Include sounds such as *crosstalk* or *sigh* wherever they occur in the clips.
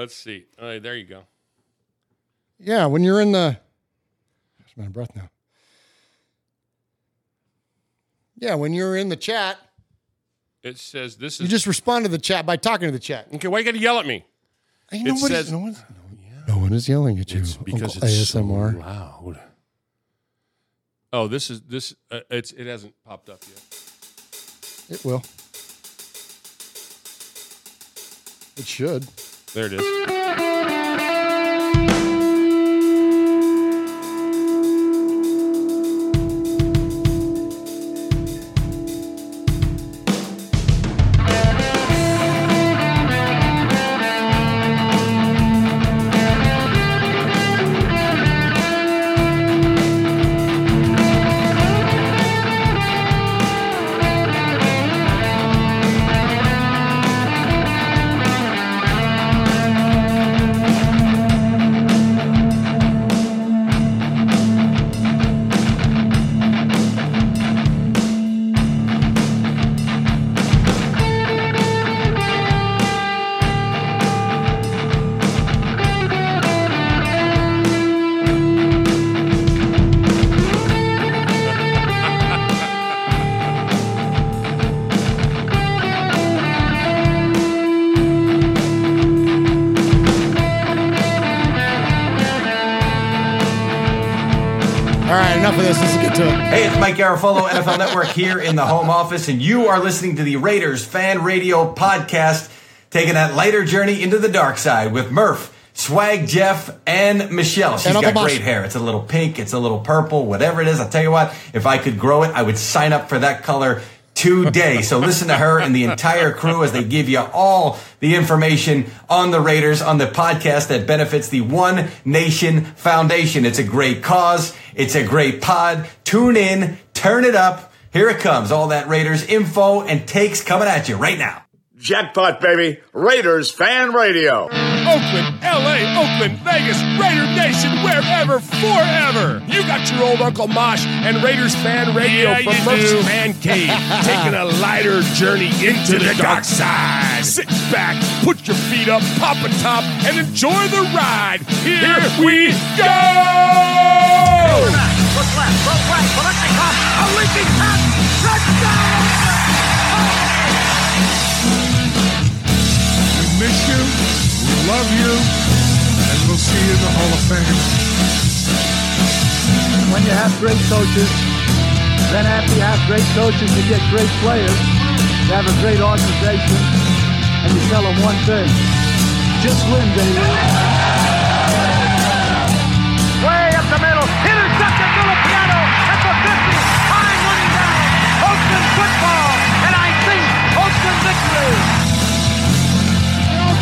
Let's see. All right, there you go. Yeah, when you're in the. I'm out of breath now. Yeah, when you're in the chat, It says this is. you just respond to the chat by talking to the chat. okay, why you got to yell at me? Ain't It nobody- says- no, one's, no one is yelling at you. It's because Uncle it's ASMR. so loud. Oh, this is this. Uh, it's it hasn't popped up yet. It will. It should. There it is. Enough of this. Let's get to it. Hey, it's Mike Garafolo, NFL Network here in the home office, and you are listening to the Raiders Fan Radio Podcast, taking that lighter journey into the dark side with Murph, Swag Jeff, and Michelle. She's And got great hair. It's a little pink, it's a little purple, whatever it is. I'll tell you what, if I could grow it, I would sign up for that color today. So listen to her and the entire crew as they give you all the information on the Raiders on the podcast that benefits the One Nation Foundation. It's a great cause. It's a great pod. Tune in, turn it up. Here it comes. All that Raiders info and takes coming at you right now. Jackpot, baby. Raiders Fan Radio. Oakland, LA, Oakland, Vegas, Raider Nation, wherever, forever. You got your old Uncle Mosh and Raiders fan radio Yeah, from you Murph's do. Man Cave, *laughs* taking a lighter journey into the dark side. Sit back, put your feet up, pop a top, and enjoy the ride. Here we go! Look left, look right, Kolesnikov, a miss you, we love you, and we'll see you in the Hall of Fame. when you have great coaches, then after you have great coaches, you get great players, you have a great organization, and you tell them one thing, just win, baby.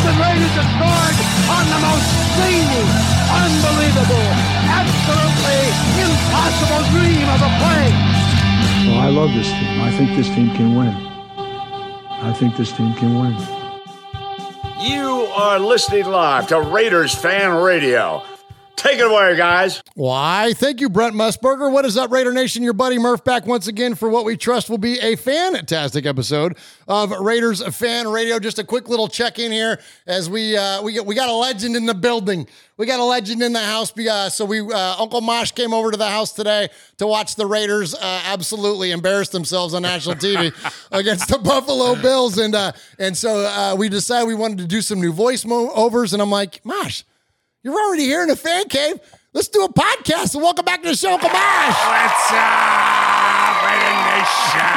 Oakland Raiders have scored on the most zany, unbelievable, absolutely impossible dream of a play. Well, I love this team. I think this team can win. I think this team can win. You are listening live to Raiders Fan Radio. Take it away, guys. Why? Thank you, Brent Musburger. What is up, Raider Nation? Your buddy Murph back once again for what we trust will be a fantastic episode of Raiders Fan Radio. Just a quick little check in here as we uh, we got, we got a legend in the building. We got a legend in the house. Uh, so we uh, Uncle Mosh came over to the house today to watch the Raiders uh, absolutely embarrass themselves on national TV *laughs* against the Buffalo Bills, and uh, and so uh, we decided we wanted to do some new voice overs, and I'm like, Mosh. You're already here in the fan cave. Let's do a podcast and welcome back to the show, Mosh. What's up, Nation?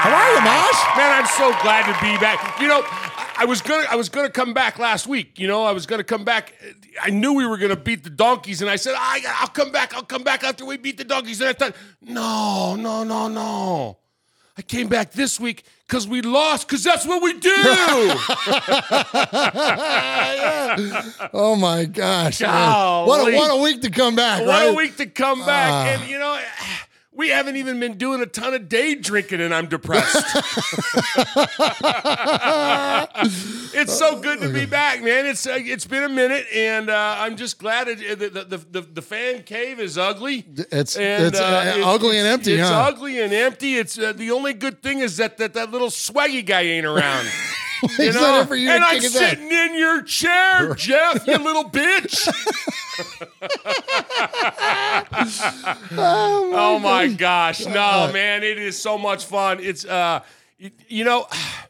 How are you, Mosh? Man, I'm so glad to be back. You know, I- I was gonna I was gonna come back last week. You know, I was gonna come back. I knew we were gonna beat the donkeys, and I said, I, I'll come back. I'll come back after we beat the donkeys. And I thought, no, no, no, no. I came back this week because we lost, because that's what we do. *laughs* Oh my gosh. What a what a week to come back, what right? a week to come back. Ah. and you know, we haven't even been doing a ton of day drinking, and I'm depressed. *laughs* it's so good to be back, man. It's uh, it's been a minute, and uh, I'm just glad it, the, the, the the fan cave is ugly. It's- And, it's, uh, ugly and empty, It's huh? ugly and empty. It's uh, the only good thing is that that that little swaggy guy ain't around. *laughs* *laughs* You know? not for you and I'm sitting in your chair, *laughs* Jeff, you little bitch. *laughs* oh my, gosh. No, man, it is so much fun. It's uh you, you know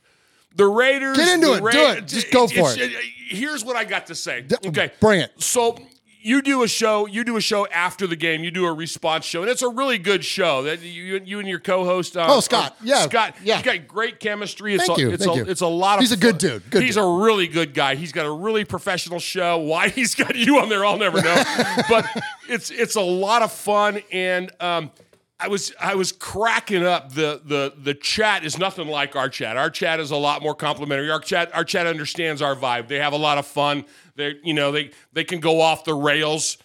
*sighs* the Raiders Get into it. Do it. Just go for it. Here's what I got to say. Okay. bring it. So you do a show. You do a show after the game. You do a response show, and it's a really good show. That you, you and your co-host. Um, Oh, Scott. um, Yeah. Scott. Yeah. You got great chemistry. It's Thank a, you. It's Thank a, you. It's a lot of. He's a good fun. dude. Good he's dude. a really good guy. He's got a really professional show. *laughs* Why he's got you on there, I'll never know. *laughs* but it's it's a lot of fun, and um, I was I was cracking up. The the the chat is nothing like our chat. Our chat is a lot more complimentary. Our chat our chat understands our vibe. They have a lot of fun. They you know they they can go off the rails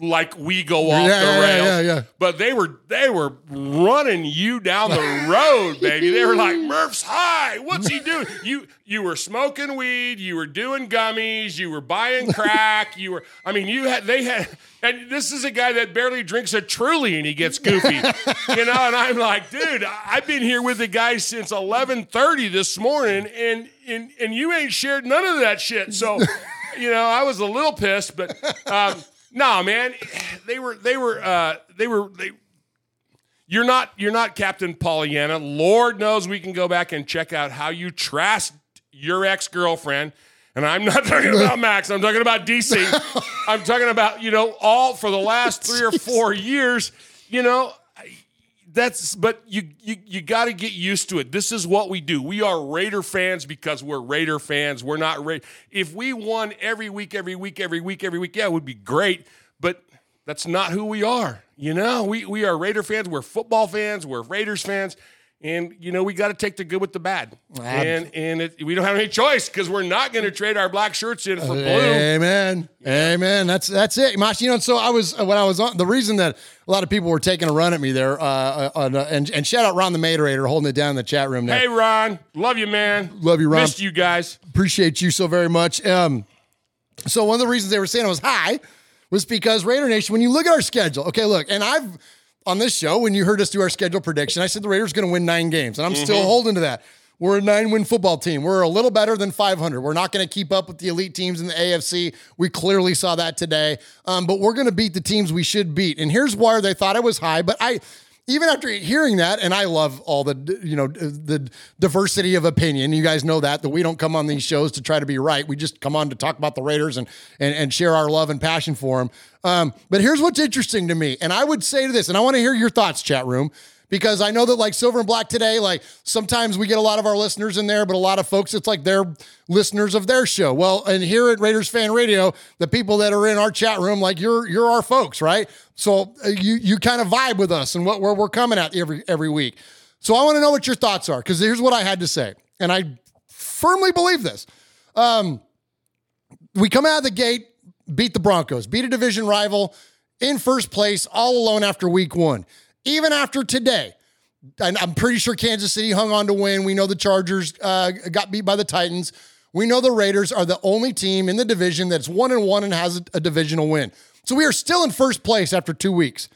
like we go off Yeah, the yeah, rails. yeah, yeah. But they were they were running you down the *laughs* road, baby. They were like Murph's high. What's he doing? *laughs* You you were smoking weed. You were doing gummies. You were buying crack. You were. I mean, you had. They had. And this is a guy that barely drinks a Truly, and he gets goofy. you know. And I'm like, dude, I've been here with the guy since 11:30 this morning, and and and you ain't shared none of that shit. So, you know, I was a little pissed, but. Um, no, man, they were they were uh, they were they. You're not you're not Captain Pollyanna. Lord knows we can go back and check out how you trashed your ex girlfriend. And I'm not *laughs* talking about Max. I'm talking about DC. I'm talking about you know all for the last three or *laughs* four years. You know, that's but you you you got to get used to it. This is what we do. We are Raider fans because we're Raider fans. We're not Ra- If we won every week, every week, every week, every week, yeah, it would be great. But that's not who we are. You know, we we are Raider fans. We're football fans. We're Raiders fans. And you know we got to take the good with the bad, and and it, we don't have any choice because we're not going to trade our black shirts in for blue. Amen. Amen. That's that's it, Mosh. You know, so I was when I was on the reason that a lot of people were taking a run at me there, uh, on, uh, and and shout out Ron the Materator holding it down in the chat room there. Hey Ron, love you, man. Love you, Ron. Missed you guys. Appreciate you so very much. Um, so one of the reasons they were saying I was high was because Raider Nation, when you look at our schedule, okay, look, and I've on this show, when you heard us do our schedule prediction, I said the Raiders going to win nine games, and I'm still holding to that. We're a nine win football team. We're a little better than 500. We're not going to keep up with the elite teams in the AFC. We clearly saw that today. Um, but we're going to beat the teams we should beat. And here's why they thought I was high. But I, even after hearing that, and I love all the you know the diversity of opinion. You guys know that that we don't come on these shows to try to be right. We just come on to talk about the Raiders and and, and share our love and passion for them. Um, but here's what's interesting to me, and I would say to this, and I want to hear your thoughts, chat room. Because I know that like Silver and Black today, like sometimes we get a lot of our listeners in there, but a lot of folks, it's like they're listeners of their show. Well, and here at Raiders Fan Radio, the people that are in our chat room, like you're you're our folks, right? So uh, you you kind of vibe with us and what where we're coming at every every week. So I want to know what your thoughts are because here's what I had to say, and I firmly believe this. Um, we come out of the gate, beat the Broncos, beat a division rival in first place, all alone after week one. Even after today, and I'm pretty sure Kansas City hung on to win. We know the Chargers uh, got beat by the Titans. We know the Raiders are the only team in the division that's one and one and has a, a divisional win. So we are still in first place after two weeks.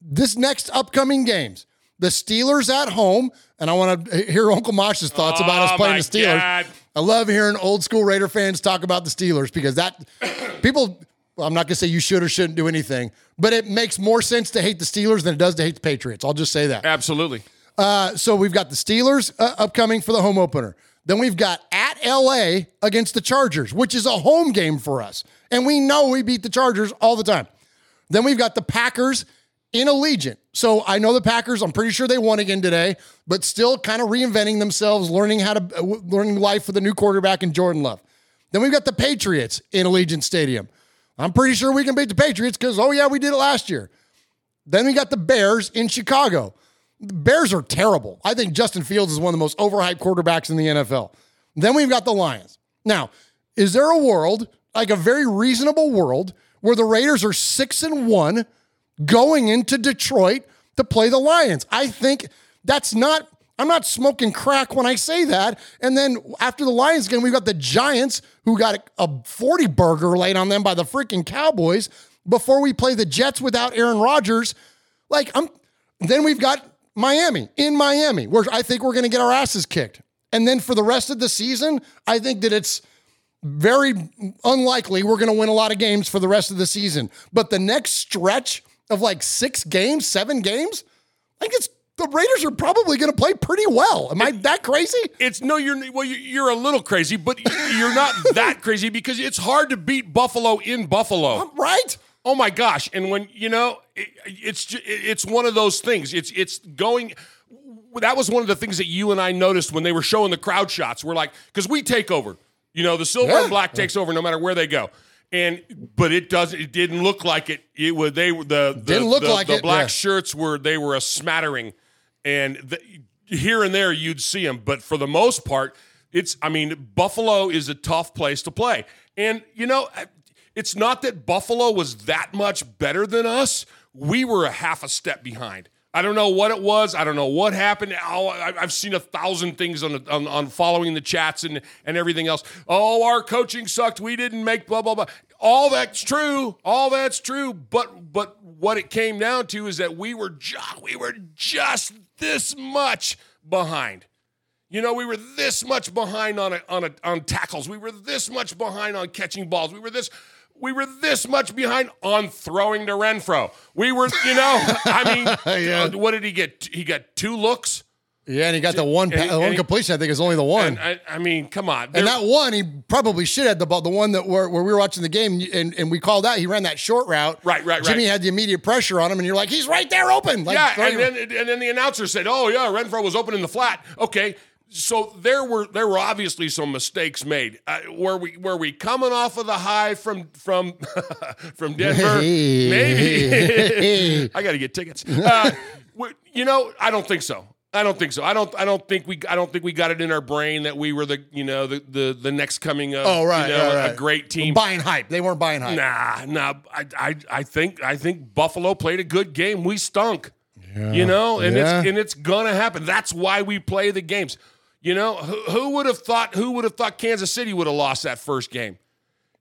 This next upcoming games, the Steelers at home, and I want to hear Uncle Mosh's thoughts about us Oh, playing the Steelers. God. I love hearing old school Raider fans talk about the Steelers because that people. Well, I'm not gonna say you should or shouldn't do anything, but it makes more sense to hate the Steelers than it does to hate the Patriots. I'll just say that. Absolutely. Uh, so we've got the Steelers uh, upcoming for the home opener. Then we've got at LA against the Chargers, which is a home game for us, and we know we beat the Chargers all the time. Then we've got the Packers in Allegiant. So I know the Packers. I'm pretty sure they won again today, but still kind of reinventing themselves, learning how to uh, learning life with a new quarterback in Jordan Love. Then we've got the Patriots in Allegiant Stadium. I'm pretty sure we can beat the Patriots because oh yeah, we did it last year. Then we got the Bears in Chicago. The Bears are terrible. I think Justin Fields is one of the most overhyped quarterbacks in the NFL. Then we've got the Lions. Now, is there a world, like a very reasonable world, where the Raiders are six and one going into Detroit to play the Lions? I think that's not. I'm not smoking crack when I say that. And then after the Lions game, we've got the Giants who got a 40 burger laid on them by the freaking Cowboys before we play the Jets without Aaron Rodgers. Like I'm then we've got Miami in Miami, where I think we're going to get our asses kicked. And then for the rest of the season, I think that it's very unlikely we're going to win a lot of games for the rest of the season. But the next stretch of like six games, seven games, I think it's the Raiders are probably going to play pretty well. Am I that crazy? It's no, you're well, you're, you're a little crazy, but you're not *laughs* that crazy because it's hard to beat Buffalo in Buffalo. Um, right? Oh my gosh! And when you know, it, it's it's one of those things. It's it's going. That was one of the things that you and I noticed when they were showing the crowd shots. We're like, because we take over. You know, the silver Yeah. and black takes over no matter where they go. And but it doesn't. It didn't look like it. It was they were the, the Didn't look the, like the it, black yeah. shirts were they were a smattering, and the, here and there you'd see them. But for the most part, it's. I mean, Buffalo is a tough place to play, and you know, it's not that Buffalo was that much better than us. We were a half a step behind. I don't know what it was. I don't know what happened. I've seen a thousand things on, on on following the chats and and everything else. Oh, our coaching sucked. We didn't make blah blah blah. All that's true. All that's true. But but what it came down to is that we were just we were just this much behind. You know, we were this much behind on a, on a, on tackles. We were this much behind on catching balls. We were this we were this much behind on throwing to Renfro. We were, you know, I *laughs* mean, Yeah. uh, what did he get? He got two looks. Yeah, and he got the one, he- pa- the one and he- completion. I think is only the one. And I, I mean, come on. And that one, he probably should have the ball. The one that where, where we were watching the game and, and we called out, he ran that short route. Right, right, right. Jimmy right. had the immediate pressure on him, and you're like, he's right there open. Like, yeah, and then and then the announcer said, "Oh yeah, Renfro was open in the flat." Okay, so there were there were obviously some mistakes made. Uh, were we were we coming off of the high from from *laughs* from Denver? *laughs* Maybe. *laughs* I got to get tickets. Uh, you know, I don't think so. I don't think so. I don't. I don't think we. I don't think we got it in our brain that we were the. You know, the the, the next coming of. oh, right, You know, right, a right. great team. Buying hype. They weren't buying hype. Nah, nah. I, I, I think, I think Buffalo played a good game. We stunk, Yeah. you know, and Yeah. it's and it's gonna happen. That's why we play the games. You know, who, who would have thought? Who would have thought Kansas City would have lost that first game?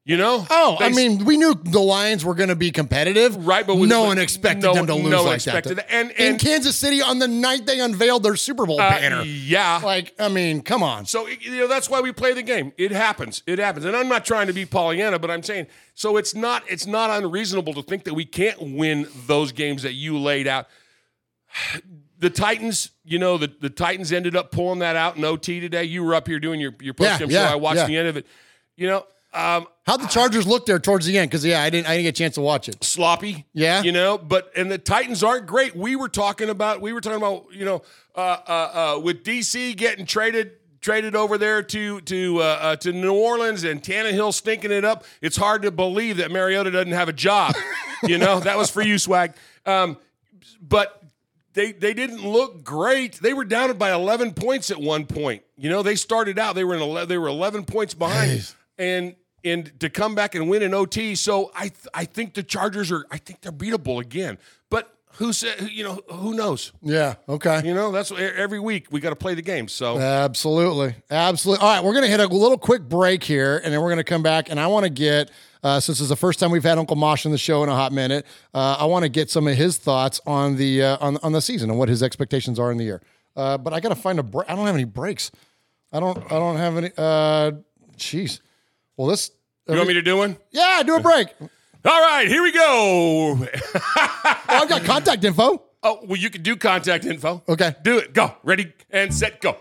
You know? Oh, I mean, we knew the Lions were going to be competitive, Right, but with- no one expected no them to lose no like expected that. that. And- in Kansas City on the night they unveiled their Super Bowl uh, banner, yeah. like, I mean, come on. So you know that's why we play the game. It happens. It happens. And I'm not trying to be Pollyanna, but I'm saying so it's not it's not unreasonable to think that we can't win those games that you laid out. The Titans, you know, the, the Titans ended up pulling that out in OT today. You were up here doing your your Yeah, postgame yeah, show. I watched yeah. the end of it. You know, um, How'd the Chargers look there towards the end? Because yeah, I didn't, I didn't get a chance to watch it. sloppy. Yeah. You know, but and the Titans aren't great. We were talking about we were talking about, you know, uh, uh, uh, with DC getting traded traded over there to to uh, uh, to New Orleans and Tannehill stinking it up. It's hard to believe that Mariota doesn't have a job. *laughs* you know, that was for you, swag. Um, but they they didn't look great. They were down by 11 points at one point. You know, they started out they were in 11, they were 11 points behind, and and to come back and win in OT. So I th- I think the Chargers are I think they're beatable again. But who said you know who knows? Yeah. Okay. You know that's every week we got to play the game. So Absolutely. Absolutely. All right, we're going to hit a little quick break here, and then we're going to come back. And I want to get, uh, since it's the first time we've had Uncle Mosh in the show in a hot minute, uh, I want to get some of his thoughts on the uh, on on the season and what his expectations are in the year. Uh, but I got to find a break. I don't have any breaks. I don't. I don't have any. Uh, jeez. Well, this. you want me to do one? Yeah, do a break. All right, here we go. *laughs* Oh, I've got contact info. Oh, well, you can do contact info. Okay. Do it. Go. Ready and set. Go.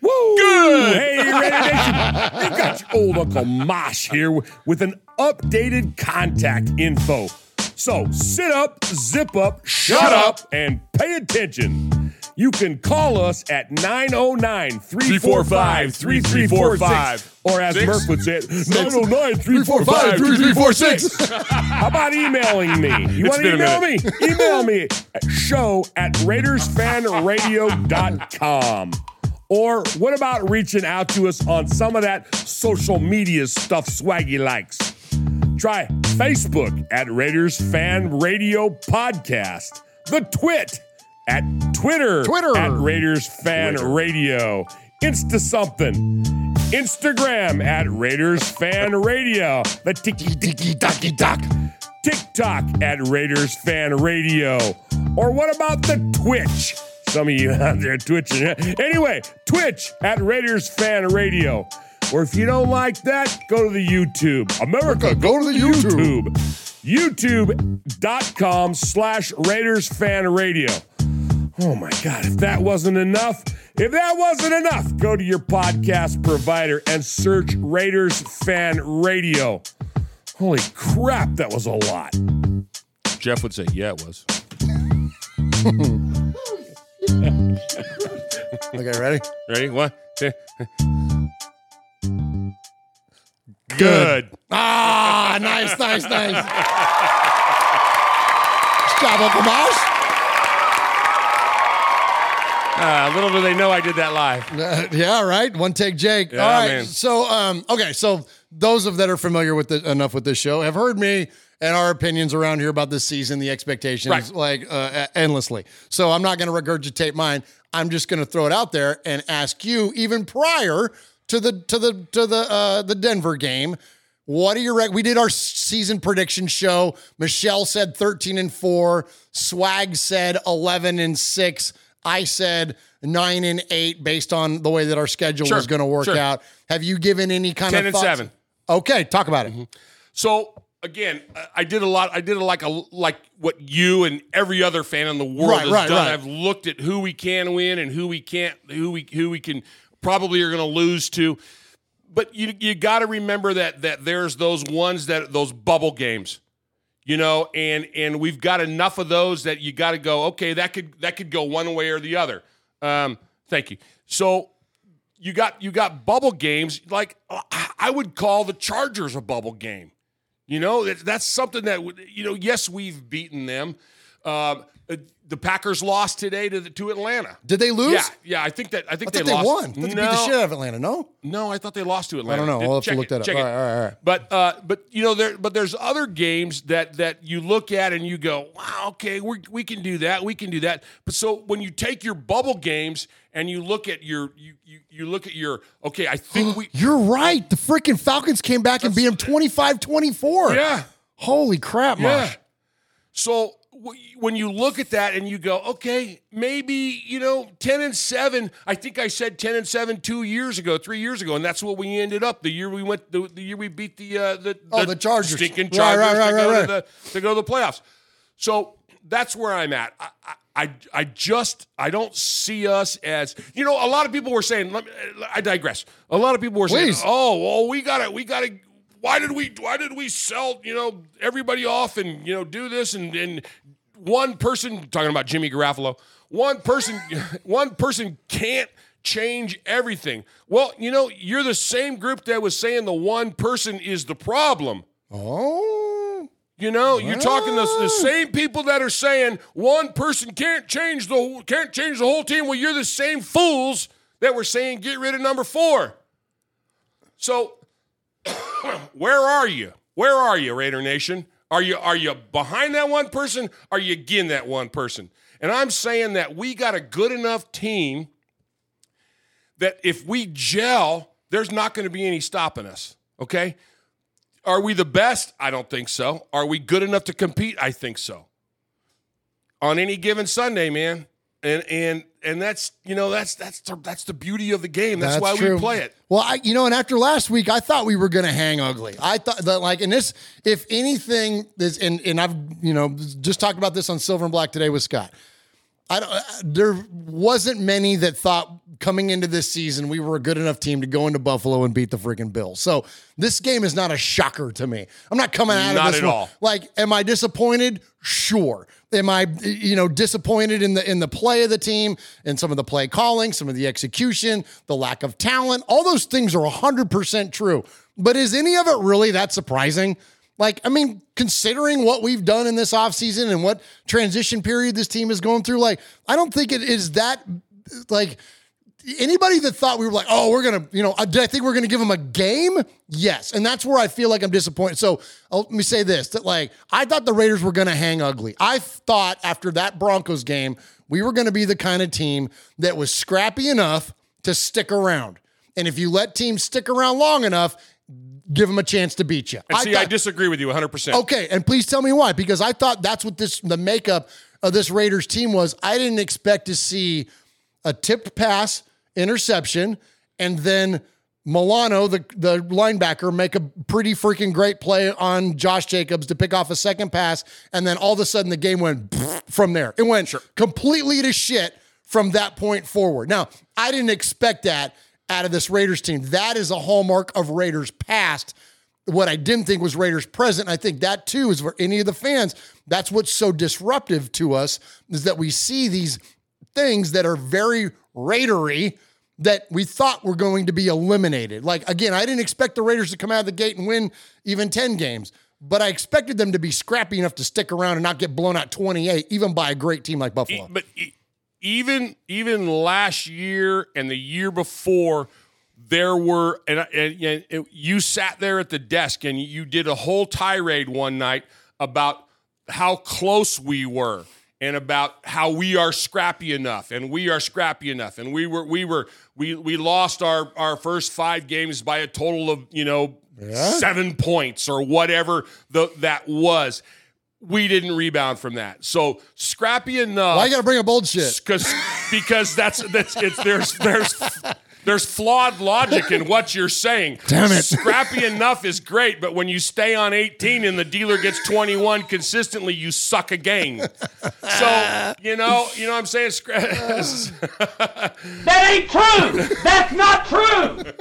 Woo! Good. Hey, Raider Nation. You got your old Uncle Mosh here with an updated contact info. So sit up, zip up, shut up, and pay attention. You can call us at 909 345 3345. Or as Six. Murph would say it, 909 345 3346. *laughs* How about emailing me? You want to email me? Email me at show at RaidersFanRadio.com. Or what about reaching out to us on some of that social media stuff Swaggy likes? Try Facebook at Raiders Fan Radio Podcast, the Twit at Twitter, Twitter. at Raiders Fan Radio, Insta something, Instagram at Raiders Fan Radio, the tiki tiki taki tak, TikTok at Raiders Fan Radio, or what about the Twitch? Some of you *laughs* out there twitching. Anyway, Twitch at Raiders Fan Radio. Or if you don't like that, go to the YouTube. America, go to the YouTube. YouTube.com slash Raiders Fan Radio. Oh my God, if that wasn't enough, if that wasn't enough, go to your podcast provider and search Raiders Fan Radio. Holy crap, that was a lot. Jeff would say, yeah, it was. *laughs* *laughs* Okay, ready? Ready? One, two. Good. Ah, nice, nice, nice. Good job, Uncle Mosh. Ah, little do they know I did that live. Uh, yeah, right. One take, Jake. Yeah, All right. man. So, um, okay. So those of that are familiar with the, enough with this show have heard me and our opinions around here about this season, the expectations, Right. like uh, endlessly. So I'm not going to regurgitate mine. I'm just going to throw it out there and ask you, even prior to the to the to the uh, the Denver game. What are your rec- we did our season prediction show. Michelle said 13 and 4, Swag said 11 and 6. I said 9 and 8 based on the way that our schedule Sure, was going to work sure. out. Have you given any kind 10 of and thoughts? 7. Okay, talk about it. So again, I- did a lot. I did a, like a like what you and every other fan in the world Right, has right, done. right. I've looked at who we can win and who we can't, who we who we can probably are going to lose to. But you you got to remember that that there's those ones that those bubble games, you know, and and we've got enough of those that you got to go. Okay, that could that could go one way or the other. Um, thank you. So you got you got bubble games like I would call the Chargers a bubble game. You know, that- that's something that you know. Yes, we've beaten them. Um, uh, the Packers lost today to the, to Atlanta. Did they lose? Yeah, yeah. I think that I think I thought they, they, won. They beat the shit out of Atlanta. No? No, I thought they lost to Atlanta. I don't know. I'll have to look it, that up. All right, all right, all right. But uh, but you know there but there's other games that that you look at and you go, wow, okay, we we can do that, we can do that. But so when you take your bubble games and you look at your you you, you look at your okay, I think *gasps* we You're right. The freaking Falcons came back and beat them 25 24. yeah. Holy crap, Yeah. Mosh. So when you look at that and you go, okay, maybe you know, ten and seven. I think I said ten and seven two years ago, three years ago, and that's what we ended up. The year we went, the, the year we beat the uh, the, Oh, the Chargers. stinking Right, Chargers right, right, to, go right, To, the, to go to the playoffs. So that's where I'm at. I, I, I, I just I don't see us as you know. A lot of people were saying. Let me, uh, I digress. A lot of people were Please. saying, "Oh, well, we got to we got to." Why did we why did we sell you know everybody off and you know do this and and one person talking about Jimmy Garoppolo one person *laughs* one person can't change everything. Well, you know you're the same group that was saying the one person is the problem. Oh. You know, you're talking the, the same people that are saying one person can't change the can't change the whole team. Well, you're the same fools that were saying get rid of number four. So, *coughs* where are you? Where are you, Raider Nation? Are you are you behind that one person? Are you again that one person? And I'm saying that we got a good enough team that if we gel, there's not going to be any stopping us. Okay. Are we the best? I don't think so. Are we good enough to compete? I think so. On any given Sunday, man. And and and that's you know that's that's the, that's the beauty of the game. That's, why true. we play it. Well, I, you know, and after last week, I thought we were going to hang ugly. I thought that, like, and this, if anything, this, and and I've, you know, just talked about this on Silver and Black today with Scott. I don't. uh, There wasn't many that thought coming into this season we were a good enough team to go into Buffalo and beat the freaking Bills. So this game is not a shocker to me. I'm not coming out Not of this at one- all. Like, am I disappointed? Sure. Am I, you know, disappointed in the in the play of the team and some of the play calling, some of the execution, the lack of talent? All those things are 100% true. But is any of it really that surprising? Like, I mean, considering what we've done in this offseason and what transition period this team is going through, like, I don't think it is that like anybody that thought we were like, oh, we're gonna, you know, I, did I think we're gonna give them a game? Yes, and that's where I feel like I'm disappointed. So uh, let me say this: that like I thought the Raiders were gonna hang ugly. I thought after that Broncos game, we were gonna be the kind of team that was scrappy enough to stick around. And if you let teams stick around long enough, give them a chance to beat you. And see, I thought- disagree with you 100. percent Okay, and please tell me why. Because I thought that's what this the makeup of this Raiders team was I didn't expect to see a tipped pass, interception, and then Milano, the, the linebacker, make a pretty freaking great play on Josh Jacobs to pick off a second pass. And then all of a sudden the game went *laughs* from there. It went completely to shit from that point forward. Now, I didn't expect that out of this Raiders team. That is a hallmark of Raiders past. What I didn't think was Raiders present. I think that too is for any of the fans. That's what's so disruptive to us is that we see these things that are very Raidery that we thought were going to be eliminated. Like again, I didn't expect the Raiders to come out of the gate and win even 10 games, but I expected them to be scrappy enough to stick around and not get blown out 28 even by a great team like Buffalo. But even even last year and the year before, there were and, and, and you sat there at the desk and you did a whole tirade one night about how close we were and about how we are scrappy enough and we are scrappy enough. And we were we were we we lost our our first five games by a total of you know seven points or whatever the that was we didn't rebound from that so scrappy enough Why you got to bring up old shit? because because that's that's it's there's there's there's flawed logic in what you're saying. Damn it. Scrappy enough is great, but when you stay on 18 and the dealer gets 21 consistently, you suck a game. So you know, you know what I'm saying. Scra- That ain't true. That's not true.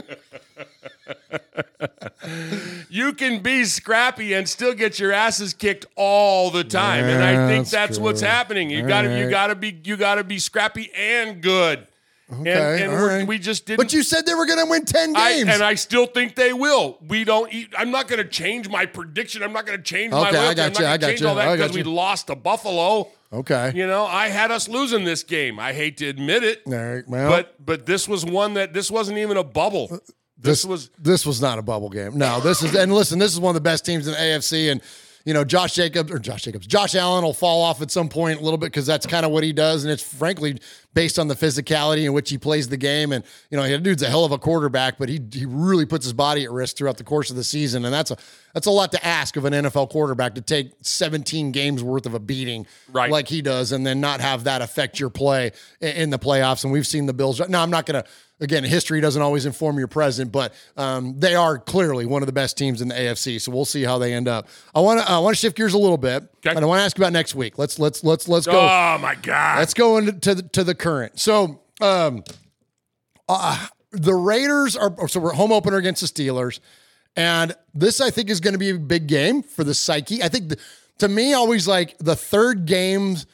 *laughs* *laughs* you can be scrappy and still get your asses kicked all the time, and I think That's that's what's happening. You All got to you got to be you got to be scrappy and good. Okay, and and right. we just didn't. But you said they were going to win 10 I, games. and I still think they will. We don't. Eat, I'm not going to change my prediction. I'm not going to change my. Okay, I loyalty. got I'm not you, I got change you, all that because we lost to Buffalo. okay. You know, I had us losing this game. I hate to admit it, All right. Well, but but this was one that this wasn't even a bubble. Uh, This, was this was not a bubble game. No, this is and listen, this is one of the best teams in the AFC and you know, Josh Jacobs or Josh Jacobs, Josh Allen will fall off at some point a little bit because that's kind of what he does, and it's frankly based on the physicality in which he plays the game. And you know, the dude's a hell of a quarterback, but he he really puts his body at risk throughout the course of the season, and that's a that's a lot to ask of an NFL quarterback to take 17 games worth of a beating Right. like he does, and then not have that affect your play in the playoffs. And we've seen the Bills. Now, I'm not going to. Again, history doesn't always inform your present, but um, they are clearly one of the best teams in the AFC. So we'll see how they end up. I want to I want to shift gears a little bit, Okay. and I want to ask about next week. Let's let's let's let's go. oh my god. Let's go into to the, to the current. So, um, uh, the Raiders are so we're home opener against the Steelers, and this I think is going to be a big game for the psyche. I think the, to me, always like the third games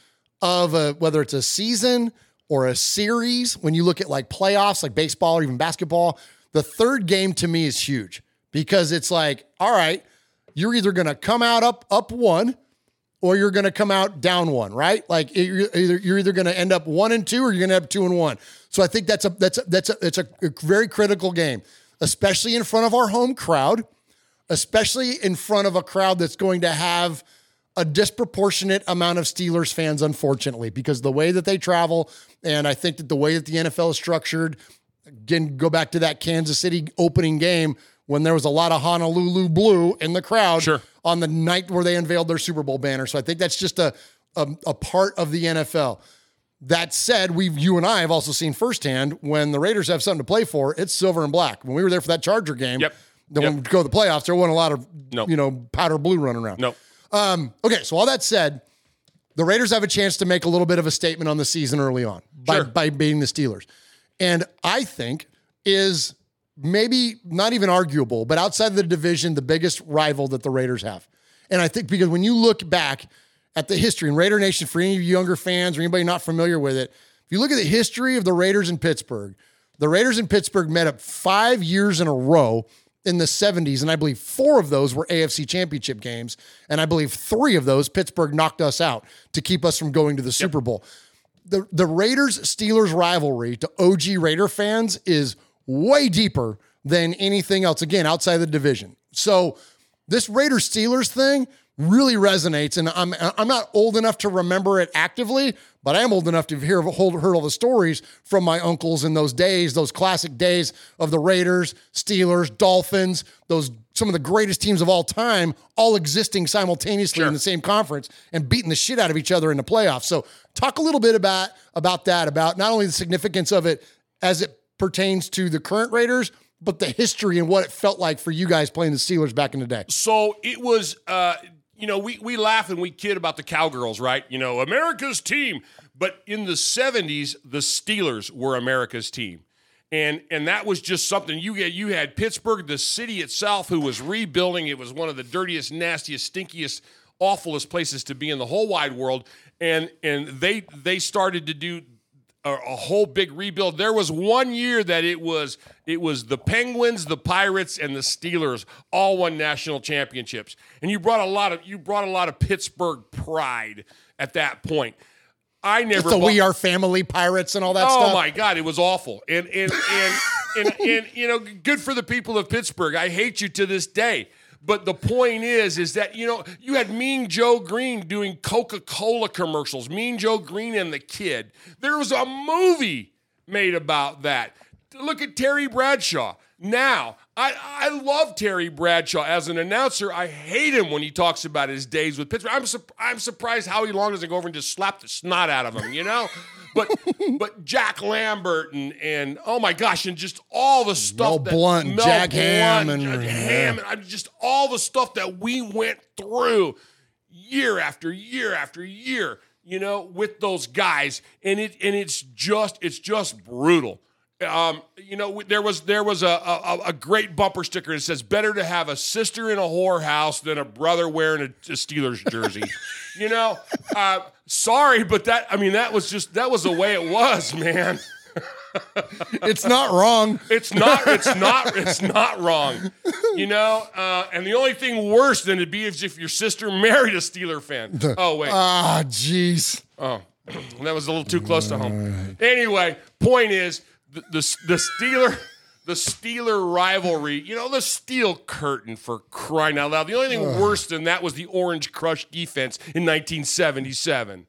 of a whether it's a season or a series. When you look at like playoffs, like baseball or even basketball, the third game to me is huge because it's like, all right, you're either going to come out up up one or you're going to come out down one, right? Like you're either you're either going to end up one and two, or you're going to have two and one. So I think that's a that's a, that's a, it's a very critical game, especially in front of our home crowd, especially in front of a crowd that's going to have a disproportionate amount of Steelers fans, unfortunately, because the way that they travel, and I think that the way that the NFL is structured, again, go back to that Kansas City opening game when there was a lot of Honolulu blue in the crowd Sure. on the night where they unveiled their Super Bowl banner. So I think that's just a a, a part of the NFL. That said, we've you and I have also seen firsthand when the Raiders have something to play for, it's silver and black. When we were there for that Charger game, Yep. then when we go to the playoffs, there wasn't a lot of No. you know powder blue running around. no. Um, okay, so all that said, the Raiders have a chance to make a little bit of a statement on the season early on by, Sure. by beating the Steelers. And I think is maybe not even arguable, but outside of the division, the biggest rival that the Raiders have. And I think because when you look back at the history in Raider Nation, for any of you younger fans or anybody not familiar with it, if you look at the history of the Raiders in Pittsburgh, the Raiders in Pittsburgh met up five years in a row in the 70s, and I believe four of those were AFC championship games. And I believe three of those, Pittsburgh knocked us out to keep us from going to the Super Bowl. The, the Raiders Steelers rivalry to OG Raider fans is way deeper than anything else, again, outside the division. So this Raiders Steelers thing really resonates, and I'm I'm not old enough to remember it actively, but I am old enough to hear hold, heard all the stories from my uncles in those days, those classic days of the Raiders, Steelers, Dolphins, those some of the greatest teams of all time, all existing simultaneously in the same conference and beating the shit out of each other in the playoffs. So, talk a little bit about about that, about not only the significance of it as it pertains to the current Raiders, but the history and what it felt like for you guys playing the Steelers back in the day. So it was, uh, you know, we, we laugh and we kid about the Cowgirls, right? You know, America's team. But in the 70s, the Steelers were America's team. And, and that was just something you had. You had Pittsburgh, the city itself, who was rebuilding. It was one of the dirtiest, nastiest, stinkiest, awfulest places to be in the whole wide world. And and they they started to do a, a whole big rebuild. There was one year that it was it was the Penguins, the Pirates, and the Steelers all won national championships. And you brought a lot of you brought a lot of Pittsburgh pride at that point. I never the bought- We Are Family Pirates and all that oh stuff. my god, it was awful. And and and, and *laughs* and you know, good for the people of Pittsburgh. I hate you to this day. But the point is, is that you know you had Mean Joe Greene doing Coca Cola commercials. Mean Joe Greene and the Kid. There was a movie made about that. Look at Terry Bradshaw. Now, I, I love Terry Bradshaw as an announcer. I hate him when he talks about his days with Pittsburgh. I'm, sup- I'm surprised Howie Long doesn't go over and just slap the snot out of him, you know? *laughs* But but Jack Lambert and and oh my gosh, and just all the stuff Mel that Blount, Mel Jack Blount, Hammond, Jack yeah. Hammond, I just all the stuff that we went through year after year after year, you know, with those guys, and it and it's just it's just brutal. Um, you know, there was there was a, a a great bumper sticker that says, "Better to have a sister in a whorehouse than a brother wearing a, a Steelers jersey." *laughs* you know, uh, sorry, but that I mean that was just that was the way it was, man. *laughs* It's not wrong. It's not. It's *laughs* not. It's not wrong. You know. Uh, and the only thing worse than it'd be is if your sister married a Steeler fan. Oh wait. Ah, jeez. Oh, *clears throat* that was a little too close to home. Anyway, point is the the, the Steeler. The Steeler rivalry, you know, the steel curtain for crying out loud. The only thing worse than that was the Orange Crush defense in 1977.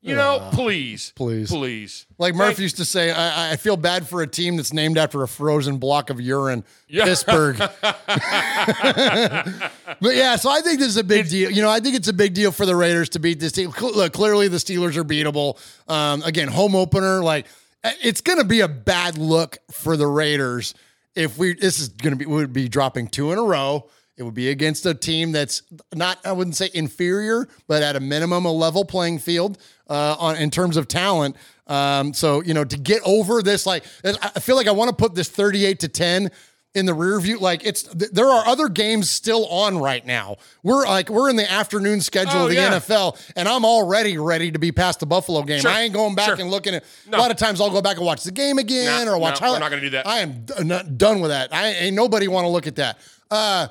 You know, please, Please. please. Like Murph Thank- used to say, I, I feel bad for a team that's named after a frozen block of urine. Yeah. Pittsburgh. *laughs* but yeah, so I think this is a big deal. You know, I think it's a big deal for the Raiders to beat this team. Cl- Look, clearly the Steelers are beatable. Um, again, home opener, like it's going to be a bad look for the Raiders if we. This is going to be we would be dropping two in a row. It would be against a team that's not, I wouldn't say inferior, but at a minimum, a level playing field uh, on in terms of talent. Um, so you know, to get over this, like I I feel like I want to put this thirty-eight to ten in the rear view. Like it's th- there are other games still on right now. We're like we're in the afternoon schedule Oh, of the yeah. NFL, and I'm already ready to be past the Buffalo game. Sure. I ain't going back Sure. and looking at. No. A lot of times I'll go back and watch the game again No, or watch. no, we're not gonna do that. I am d- not done with that. I ain't nobody want to look at that. Uh,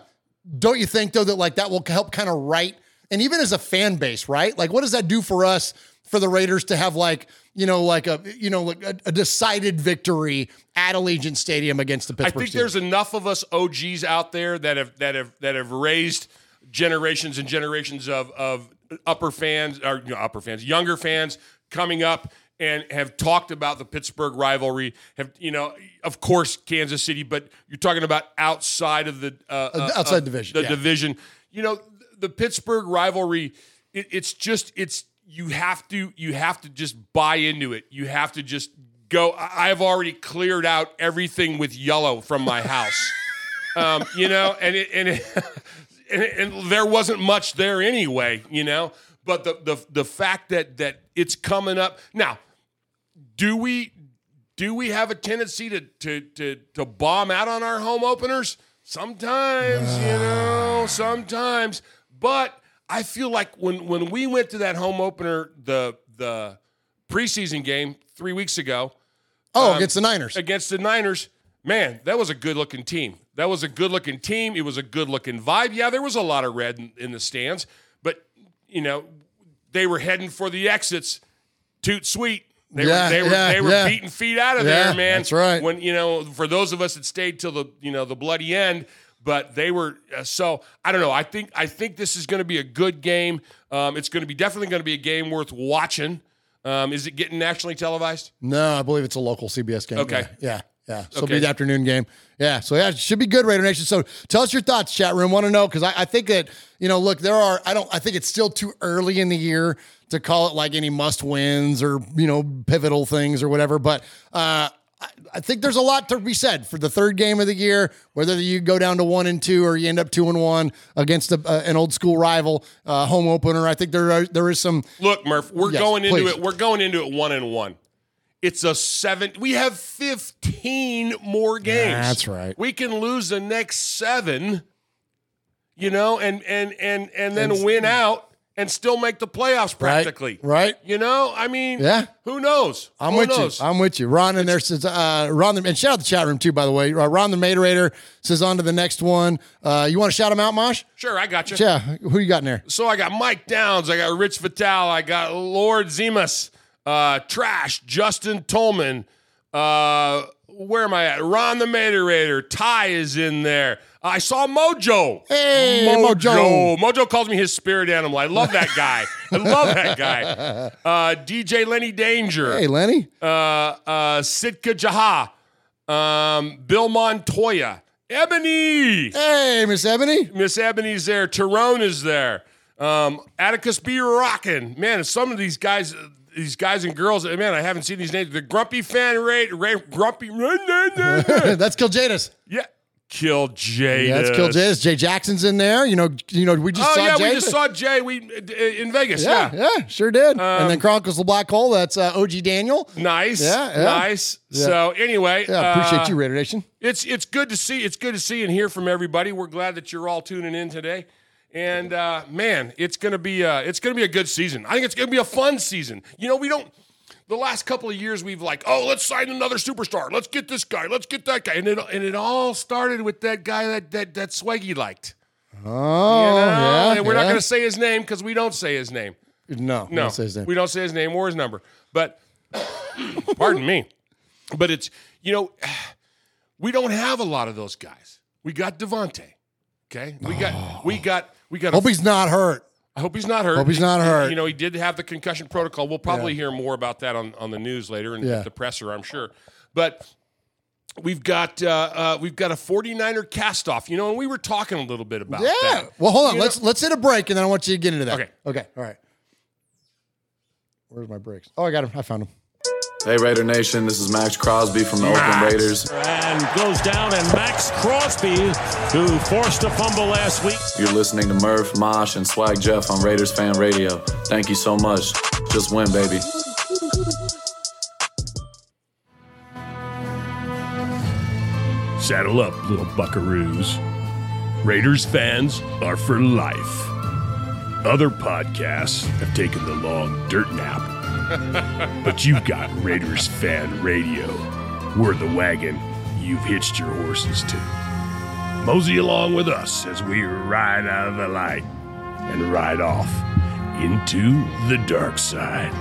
don't you think though that like that will help kind of right and even as a fan base, right? Like, what does that do for us for the Raiders to have like you know like a you know like a, a decided victory at Allegiant Stadium against the Pittsburgh. I think there's enough of us OGs out there that have that have that have raised generations and generations of of upper fans or you know, upper fans, younger fans coming up and have talked about the Pittsburgh rivalry. Have you know, of course, Kansas City, but you're talking about outside of the uh, uh, outside of division, the yeah. division. You know, the Pittsburgh rivalry. It, it's just it's you have to you have to just buy into it. You have to just go. I- I've already cleared out everything with yellow from my house. *laughs* um, you know, and it, and, it, *laughs* and it- and there wasn't much there anyway. You know, but the the the fact that that it's coming up now. Do we do we have a tendency to to to to bomb out on our home openers? Sometimes, you know, sometimes. But I feel like when when we went to that home opener, the the preseason game three weeks ago oh um, against the Niners. against the Niners, man, that was a good looking team. That was a good looking team. It was a good looking vibe. Yeah, there was a lot of red in, in the stands, but you know, they were heading for the exits. Toot sweet. They Yeah, were they were yeah, they were yeah. beating feet out of there, man. that's right. When you know, for those of us that stayed till the you know the bloody end, but they were uh, so I don't know. I think I think this is going to be a good game. Um, it's going to be definitely going to be a game worth watching. Um, is it getting nationally televised? no, I believe it's a local CBS game. Okay. Yeah. yeah. Yeah, so it'll be the afternoon game. Yeah, so yeah, it should be good, Raider Nation. So tell us your thoughts, chat room. Want to know because I, I think that you know, look, there are. I don't. I think it's still too early in the year to call it like any must wins or you know pivotal things or whatever. But uh, I, think there's a lot to be said for the third game of the year. Whether you go down to one and two or you end up two and one against a, uh, an old school rival uh, home opener, I think there are, there is some. Look, Murph, we're Yes, going into please. it. We're going into it one and one. It's a seven. We have fifteen more games. That's right. We can lose the next seven, you know, and and and and then win out and still make the playoffs practically. right. You know, I mean, Yeah. Who knows? I'm Who with knows? you. I'm with you. Ron in there says, uh, Ron, the, and shout out the chat room too, by the way. Uh, Ron the Materator says on to the next one. Uh, you want to shout him out, Mosh? sure, I got you. Yeah. Who you got in there? So I got Mike Downs, I got Rich Vital, I got Lord Zemus, uh, Trash, Justin Tolman. Uh, where am I at? Ron the Materator. Ty is in there. I saw Mojo. Hey, Mojo. Mojo calls me his spirit animal. I love that guy. I love that *laughs* guy. Uh, DJ Lenny Danger. Hey, Lenny. uh, uh, Sitka Jaha. Um, Bill Montoya. Ebony. Hey, Miss Ebony. Miss Ebony's there. Tyrone is there. Um, Atticus B. Rockin. Man, some of these guys, these guys and girls, man, I haven't seen these names. The Grumpy Fan Rate, Ray, Grumpy. *laughs* That's Kill Jadis. yeah. Kill Jadis. Yeah, that's Kill Jadis. Jay Jackson's in there. You know, you know, we just Oh saw yeah, Jay. we just saw Jay. We in Vegas. yeah, Yeah, yeah, sure did. and then Chronicles of the Black Hole. That's uh, OG Daniel. nice. Yeah, yeah. nice. So anyway, Yeah, appreciate uh, you, Raider Nation. It's it's good to see. It's good to see and hear from everybody. We're glad that you're all tuning in today. And uh, man, it's gonna be uh, it's gonna be a good season. I think it's gonna be a fun season. You know, we don't. The last couple of years, we've like, oh, let's sign another superstar. Let's get this guy. Let's get that guy. And it and it all started with that guy that that that Swaggy liked. Oh, You know? yeah. And we're not gonna say his name because we don't say his name. No, No, don't say his name. we don't say his name or his number. But *coughs* pardon me. But it's you know, *sighs* we don't have a lot of those guys. We got Davante. Okay, we got we got we got. Hope he's not hurt. I hope he's not hurt. Hope he's not hurt. You know, he did have the concussion protocol. We'll probably Yeah. hear more about that on, on the news later and Yeah. the presser, I'm sure. But we've got uh, uh, we've got a 49er cast off. You know, and we were talking a little bit about Yeah. that. Well, hold on. You let's let's hit a break, and then I want you to get into that. Okay. Okay. All right. Where's my breaks? Oh, I got him. I found him. Hey Raider Nation, this is Maxx Crosby from the Oakland Raiders. and goes down, and Maxx Crosby, who forced a fumble last week. You're listening to Murf, Mosh, and Swag Jeff on Raiders Fan Radio. Thank you so much. Just win, baby. Saddle up, little buckaroos. Raiders fans are for life. Other podcasts have taken the long dirt nap. *laughs* but you've got Raiders Fan Radio. We're the wagon you've hitched your horses to. Mosey along with us as we ride out of the light and ride off into the dark side.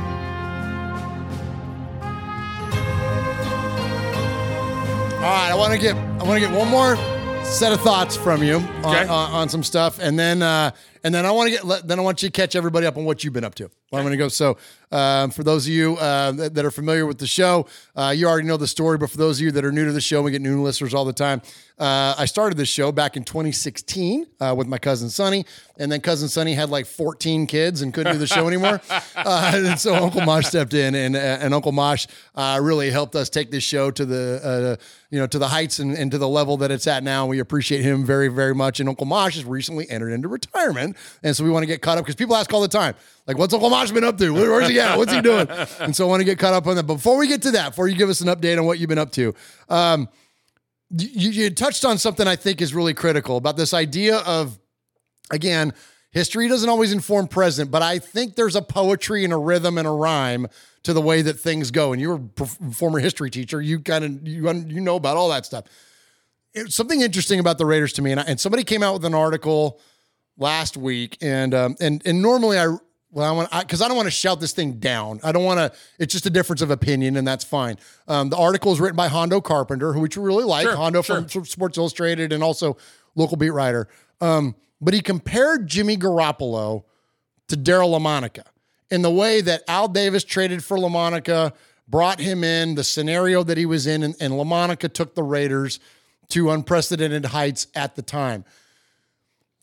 All right, I want to get I want to get one more set of thoughts from you on, Okay. on, on some stuff, and then uh, and then I want to get then I want you to catch everybody up on what you've been up to. I'm going to go. So um, for those of you uh, that, that are familiar with the show, uh, you already know the story. But for those of you that are new to the show, we get new listeners all the time. Uh, I started this show back in 2016 uh, with my cousin Sonny, and then cousin Sonny had like 14 kids and couldn't do the show anymore. *laughs* uh, and so Uncle Mosh stepped in, and and Uncle Mosh uh, really helped us take this show to the uh, you know to the heights and, and to the level that it's at now. We appreciate him very very much. And Uncle Mosh has recently entered into retirement, and so we want to get caught up because people ask all the time, like, "What's Uncle Mosh been up to? Where- Where's he at? What's he doing?" *laughs* And so I want to get caught up on that. Before we get to that, before you give us an update on what you've been up to. Um, you, you touched on something I think is really critical about this idea of, again, history doesn't always inform present, but I think there's a poetry and a rhythm and a rhyme to the way that things go. And you're a former history teacher, you kind of you you know about all that stuff. It's something interesting about the Raiders to me, and, I, and somebody came out with an article last week, and um, and and normally I well I want to, because I, don't want to shout this thing down. I don't want to. It's just a difference of opinion, and that's fine. Um, the article is written by Hondo Carpenter, who which we really like. Sure, Hondo sure. from Sports Illustrated and also local beat writer. Um, but he compared Jimmy Garoppolo to Daryle Lamonica in the way that Al Davis traded for Lamonica brought him in, the scenario that he was in, and, and LaMonica took the Raiders to unprecedented heights at the time.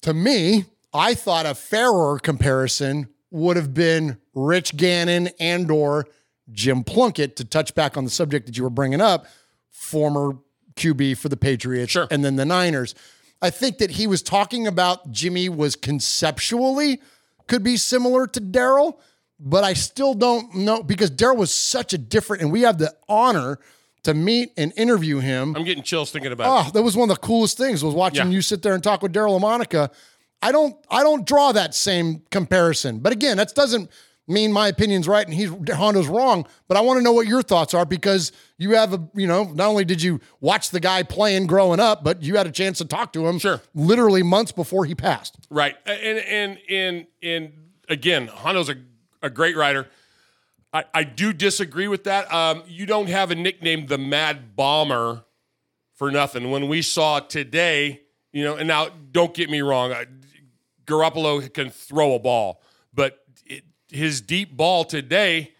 To me, I thought a fairer comparison would have been Rich Gannon and or Jim Plunkett to touch back on the subject that you were bringing up, former QB for the Patriots Sure. and then the Niners. I think that he was talking about Jimmy was conceptually could be similar to Daryle, but I still don't know because Daryle was such a different, and we have the honor to meet and interview him. I'm getting chills thinking about ah, it. Oh, that was one of the coolest things was watching Yeah. you sit there and talk with Daryle Lamonica. I don't I don't draw that same comparison. But again, that doesn't mean my opinion's right and he's Hondo's wrong. But I want to know what your thoughts are because you have a you know, not only did you watch the guy playing growing up, but you had a chance to talk to him Sure. literally months before he passed. Right. And and and and again, Hondo's a, a great writer. I, I do disagree with that. Um, you don't have a nickname the Mad Bomber for nothing. When we saw today, you know, and now don't get me wrong, uh, Garoppolo can throw a ball, but it, his deep ball today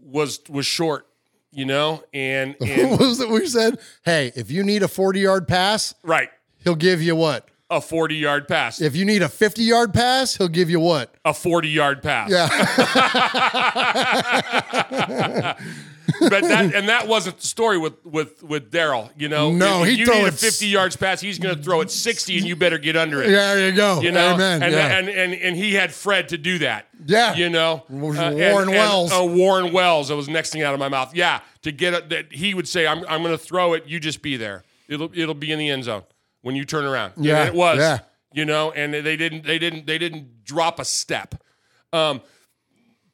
was was short, you know, and, *laughs* what and was it we said? Hey, if you need a 40 yard pass, right, he'll give you what? A 40 yard pass, If you need a 50 yard pass, he'll give you what? a 40 yard pass. Yeah. *laughs* but that and that wasn't the story with with with Daryle. You know, No, if, if he'd you need a fifty yards pass, he's going to throw it sixty, and you better get under it. Yeah, there you go. You know, Amen. and, yeah. and and and he had Fred to do that. Yeah. you know, Uh, Warren and- Wells. uh, Warren Wells. That was the next thing out of my mouth. Yeah, to get it, that he would say, "I'm I'm going to throw it. You just be there. It'll it'll be in the end zone when you turn around." Yeah, and it was. yeah. You know, and they didn't they didn't they didn't drop a step. Um,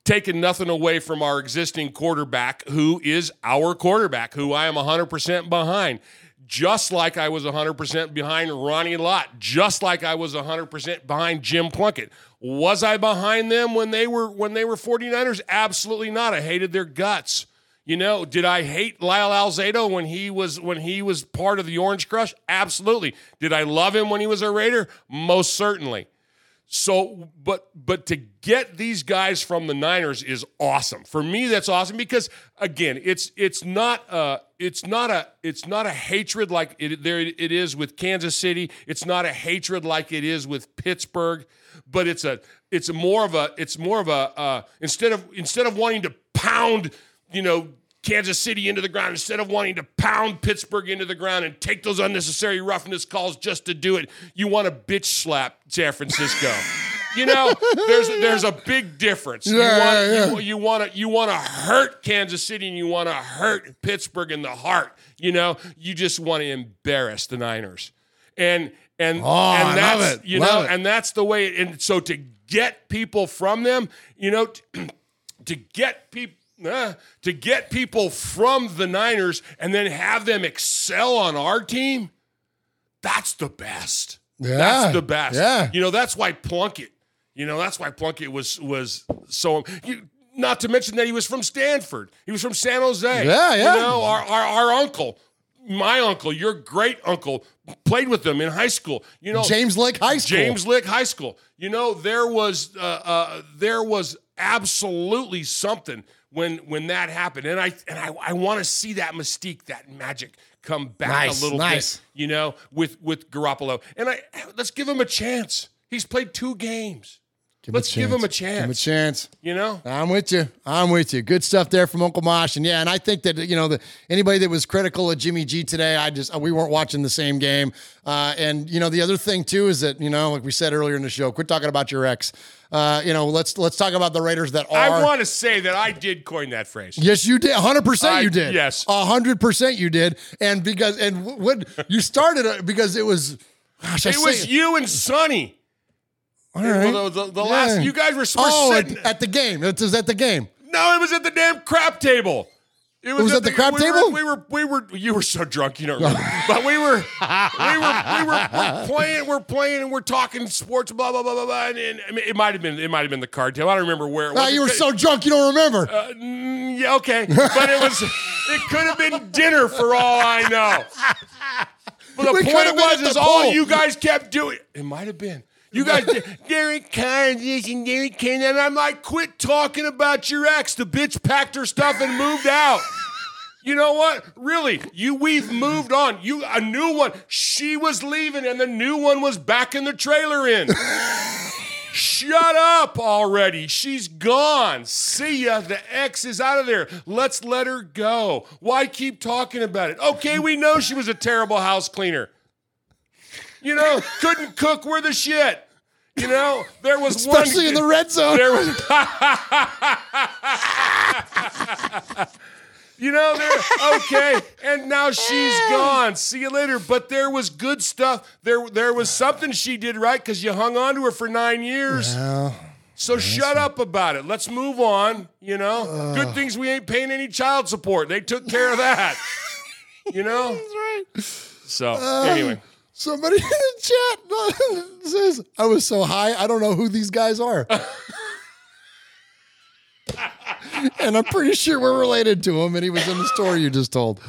taking nothing away from our existing quarterback, who is our quarterback, who I am 100% behind. Just like I was 100% behind Ronnie Lott, just like I was 100% behind Jim Plunkett. Was I behind them when they were when they were 49ers? Absolutely not. I hated their guts. You know, did I hate Lyle Alzado when he was when he was part of the Orange Crush? Absolutely. Did I love him when he was a Raider? Most certainly. So, but but to get these guys from the Niners is awesome. For me, that's awesome because again, it's it's not a it's not a it's not a hatred like it there it is with Kansas City. It's not a hatred like it is with Pittsburgh, but it's a it's more of a it's more of a uh, instead of instead of wanting to pound you know Kansas City into the ground instead of wanting to pound Pittsburgh into the ground and take those unnecessary roughness calls just to do it. You want to bitch slap San Francisco. *laughs* you know, there's there's a big difference. Yeah, you want yeah, yeah. you, you want to you want to hurt Kansas City and you want to hurt Pittsburgh in the heart. You know, you just want to embarrass the Niners. And and Oh, and love that's it. you Love know, it. and that's the way. And so to get people from them, you know, *clears throat* to get people. To get people from the Niners and then have them excel on our team, that's the best. Yeah, That's the best. yeah. You know, that's why Plunkett, you know, that's why Plunkett was was so you, not to mention that he was from Stanford. He was from San Jose. Yeah, yeah. You know, our, our, our uncle, my uncle, your great uncle, played with them in high school. You know, James Lake High School. James Lick High School. You know, there was uh, uh, there was absolutely something when when that happened, and I and I, I want to see that mystique, that magic come back Nice, a little nice. bit. You know, with with Garoppolo, and I let's give him a chance. He's played two games. Give let's give him a chance. Give him a chance. You know, I'm with you. I'm with you. Good stuff there from Uncle Mosh. And yeah, and I think that you know the anybody that was critical of Jimmy G today, I just we weren't watching the same game. Uh, and you know the other thing too is that you know like we said earlier in the show, quit talking about your ex. Uh, you know let's let's talk about the Raiders that are. I want to say that I did coin that phrase. Yes, you did. 100% you did. yes. 100% you did. And because, and what you started because it was, gosh, I It was you and Sonny. All right. Well, the, the, the Yeah. last you guys were, were Oh, at, at the game. It was at the game. No, it was at the damn crap table. It was at the crap we table? Were, we were, we were, you were so drunk you don't remember. *laughs* but we were, we were, we were, we're playing, we're playing, and we're talking sports, blah blah blah blah blah. And, and I mean, it might have been, it might have been the card table. I don't remember where. it was. you were so drunk you don't remember. uh, mm, yeah, okay, but it was, it could have been dinner for all I know. But the We point was, is the all you guys kept doing. It might have been. You guys, Derek Carr and Derek Carr, and I'm like, quit talking about your ex. The bitch packed her stuff and moved out. You know what? Really, you we've moved on. You a new one. She was leaving, and the new one was back in the trailer in. Shut up already. She's gone. See ya. The ex is out of there. Let's let her go. Why keep talking about it? Okay, we know she was a terrible house cleaner. You know, couldn't cook worth a shit. You know, there was one Especially in the red zone. There was You know, there okay, and now she's gone. See you later. But there was good stuff. There, there was something she did right because you hung on to her for nine years. Well, So shut up about it. Let's move on. You know, good things we ain't paying any child support. They took care of that. you know. *laughs* That's right. So anyway, somebody *laughs* in the chat *laughs* says, I was so high, I don't know who these guys are. *laughs* and I'm pretty sure we're related to him, and he was in the story you just told.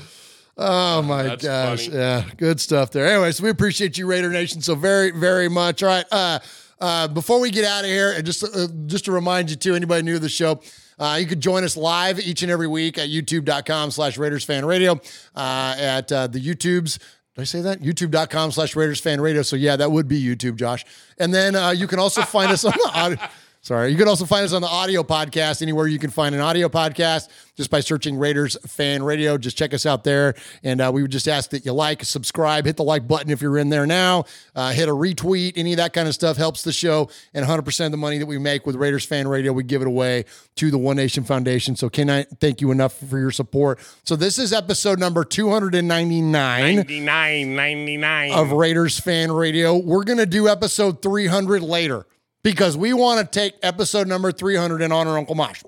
Oh my That's gosh. funny. Yeah, good stuff there. Anyways, we appreciate you, Raider Nation, so very, very much. All right. Uh uh, before we get out of here, and just uh, just to remind you too, anybody new to the show, uh, you could join us live each and every week at youtube.com slash Raiders Fan Radio, uh, at uh, the YouTubes. Did I say that? YouTube.com slash Raiders Fan Radio. So yeah, that would be YouTube, Josh. And then uh, you can also find us on the *laughs* audio. Sorry. You can also find us on the audio podcast anywhere you can find an audio podcast just by searching Raiders Fan Radio. Just check us out there. And uh, we would just ask that you like, subscribe, hit the like button if you're in there now, uh, hit a retweet, any of that kind of stuff helps the show. And 100% of the money that we make with Raiders Fan Radio, we give it away to the One Nation Foundation. So can I thank you enough for your support? So this is episode number 299 99, 99. of Raiders Fan Radio. We're going to do episode 300 later because we want to take episode number 300 and honor Uncle Mosh.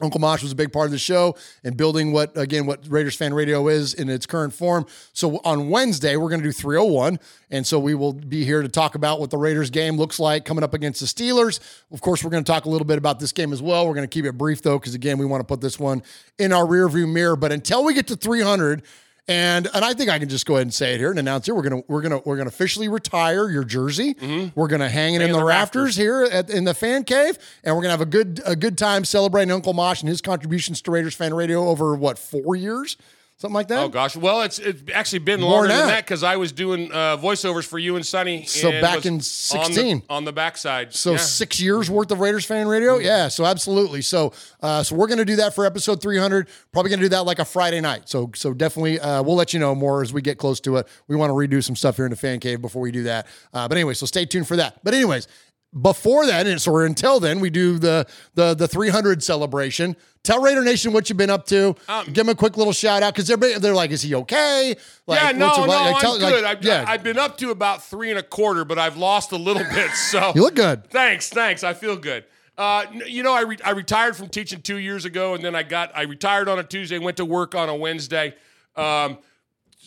Uncle Mosh was a big part of the show and building what, again, what Raiders Fan Radio is in its current form. So on Wednesday, we're going to do 301. And so we will be here to talk about what the Raiders game looks like coming up against the Steelers. Of course, we're going to talk a little bit about this game as well. We're going to keep it brief, though, because, again, we want to put this one in our rearview mirror. But until we get to 300, and and I think I can just go ahead and say it here and announce it. We're gonna we're gonna we're gonna officially retire your jersey. We're gonna hang it in the, rafters, here at, in the fan cave, and we're gonna have a good a good time celebrating Uncle Mosh and his contributions to Raiders fan radio over what four years, something like that. Oh gosh, well it's it's actually been More longer than than that. because I was doing uh, voiceovers for you and Sonny. So and back was in on the- 16. on the, backside. So yeah. six years worth of Raiders fan radio, yeah. So absolutely. So uh, so we're gonna do that for episode 300. Probably gonna do that like a Friday night. So so definitely uh, we'll let you know more as we get close to it. We want to redo some stuff here in the fan cave before we do that. Uh, but anyway, so stay tuned for that. But anyways, before that, and so until then, we do the the the 300 celebration. Tell Raider Nation what you've been up to. Give them a quick little shout out because they're they're like, is he okay? Like, yeah, no, no, like, I'm tell- like, good. I've, yeah, I've been up to about three and a quarter, but I've lost a little bit. *laughs* So you look good. Thanks, thanks. I feel good. Uh, you know, I, re- I retired from teaching two years ago, and then I got I retired on a Tuesday, went to work on a Wednesday, um,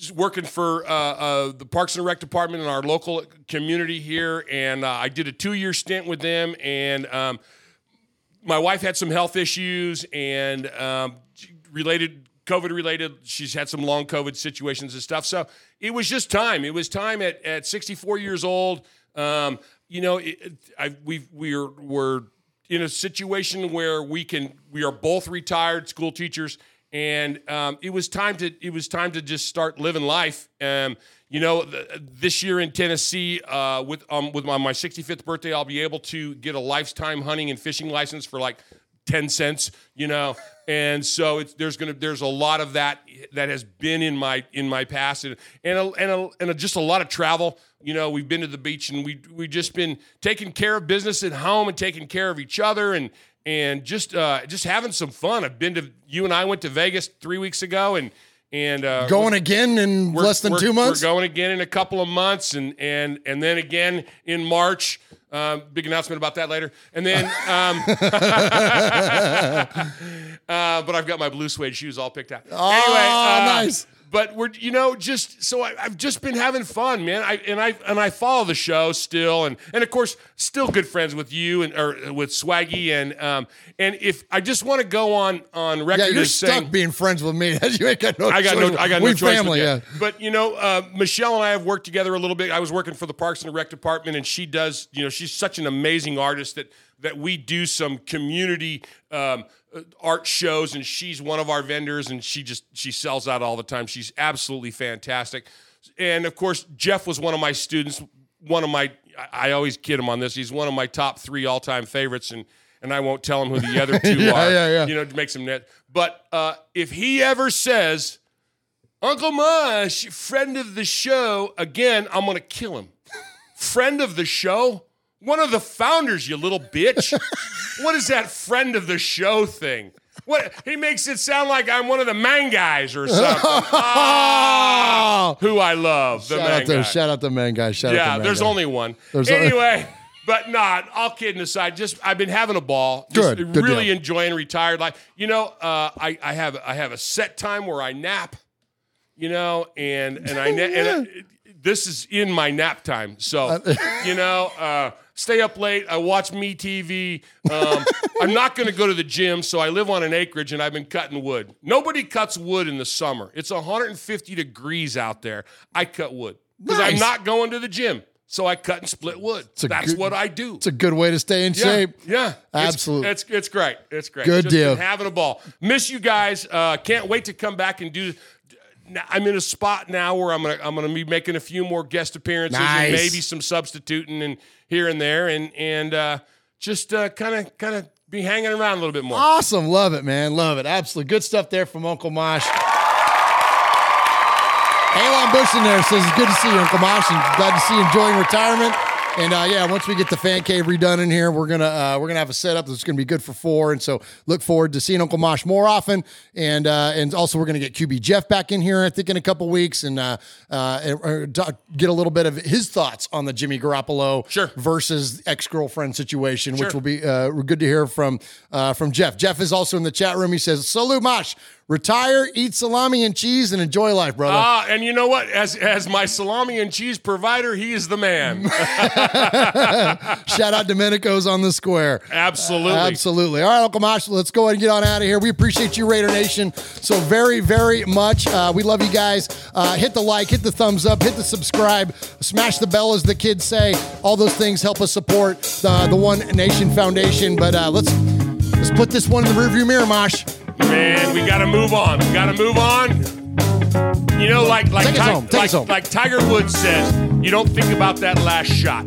working for uh, uh, the Parks and Rec department in our local community here, and uh, I did a two year stint with them, and um, my wife had some health issues and um, related COVID related. She's had some long COVID situations and stuff. So it was just time. It was time at, at 64 years old. Um, you know, it- I, we we're we're in a situation where we can we are both retired school teachers, and um, it was time to it was time to just start living life. Um, you know, th- this year in Tennessee, uh, with um, with my, my 65th birthday, I'll be able to get a lifetime hunting and fishing license for like 10 cents, you know. And so there's gonna there's a lot of that that has been in my in my past and and a, and, a, and a, just a lot of travel. You know, we've been to the beach and we we just been taking care of business at home and taking care of each other and and just uh, just having some fun. I've been to you and I went to Vegas three weeks ago and and uh, Going again in less than two months. We're going again in a couple of months, and and and then again in March. Um, big announcement about that later. And then, um, *laughs* uh, but I've got my blue suede shoes all picked out. Oh, anyway, uh, nice. But we're you know just so I, I've just been having fun, man. I and I and I follow the show still, and and of course still good friends with you and or with Swaggy and um and if I just want to go on on record Yeah, you're stuck saying being friends with me. *laughs* you ain't got no. I got choice. no, I got no we choice. family. Yeah. But you know, uh, Michelle and I have worked together a little bit. I was working for the Parks and Rec department, and she does. You know, she's such an amazing artist that that we do some community um, uh, art shows, and she's one of our vendors, and she just she sells out all the time. She's absolutely fantastic. And of course, Jeff was one of my students. One of my, I always kid him on this. He's one of my top three all time favorites, and and I won't tell him who the other *laughs* two Yeah, are. yeah, yeah. You know, to make some net. But uh, if he ever says, Uncle Mosh, friend of the show, again, I'm to kill him. *laughs* friend of the show? One of the founders, you little bitch. what is that friend of the show thing? What he makes it sound like I'm one of the man guys or something. *laughs* Ah, who I love, the Shout man out to guy. shout out to man guy. Shout out Yeah, man there's guy. only one. There's only- anyway, *laughs* but not all kidding aside. Just I've been having a ball. Just Good, good really deal. enjoying retired life. You know, uh, I I have I have a set time where I nap. You know, and and I na- and I, this is in my nap time. So *laughs* you know, uh, stay up late. I watch me TV. Um, *laughs* I'm not going to go to the gym, so I live on an acreage, and I've been cutting wood. Nobody cuts wood in the summer. It's 150 degrees out there. I cut wood because I'm not going to the gym. So I cut and split wood. That's good- what I do. It's a good way to stay in Yeah, shape. Yeah, Absolutely. It's, it's great. It's great. Good Just deal. having a ball. Miss you guys. Uh, can't wait to come back and do. I'm in a spot now where I'm gonna I'm gonna be making a few more guest appearances Nice. and maybe some substituting and here and there and and uh, just kind of kind of be hanging around a little bit more. Awesome. Love it, man. Love it. Absolutely. Good stuff there from Uncle Mosh. Halon Bush in there says it's good to see you, Uncle Mosh, and glad to see you enjoying retirement. And uh, yeah, once we get the fan cave redone in here, we're gonna uh, we're gonna have a setup that's gonna be good for four. And so look forward to seeing Uncle Mosh more often. And uh, and also we're gonna get QB Jeff back in here, I think, in a couple weeks, and uh, uh, get a little bit of his thoughts on the Jimmy Garoppolo Sure. versus ex girlfriend situation, which will be uh, good to hear from uh, from Jeff. Jeff is also in the chat room. He says, "Salute Mosh, retire, eat salami and cheese, and enjoy life, brother." Ah, and you know what? As as my salami and cheese provider, he is the man. *laughs* Shout out Domenico's on the square. Absolutely. Absolutely. All right, Uncle Mosh, let's go ahead and get on out of here. We appreciate you, Raider Nation, so very, very much. Uh, we love you guys. Uh, hit the like, hit the thumbs up, hit the subscribe, smash the bell, as the kids say. All those things help us support the, the One Nation Foundation. But uh, let's let's put this one in the rearview mirror, Mosh. Man, we got to move on. We got to move on. You know, like like Ti- like, like Tiger Woods says, you don't think about that last shot.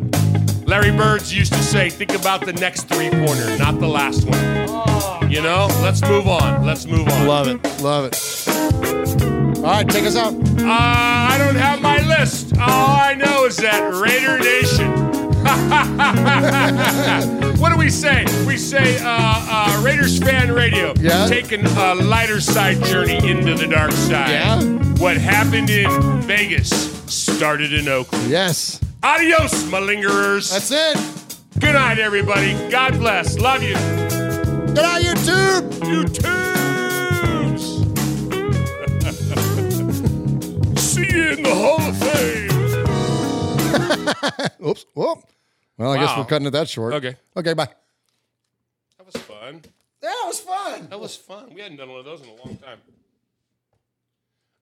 Larry Birds used to say, think about the next three pointer, not the last one. You know, let's move on. Let's move on. Love it. Love it. All right, take us out. Uh, I don't have my list. All I know is that Raider Nation. *laughs* what do we say? We say uh, uh, Raiders fan radio. Yeah. Taking a lighter side journey into the dark side. Yeah. What happened in Vegas started in Oakland. Yes. Adios, malingerers. That's it. Good night, everybody. God bless. Love you. Get out, YouTube. YouTubes. *laughs* See you in the Hall of Fame. *laughs* Oops. Whoop. Well, I guess Wow. we're cutting it that short. Okay. Okay, bye. That was fun. That was fun. That was fun. We hadn't done one of those in a long time.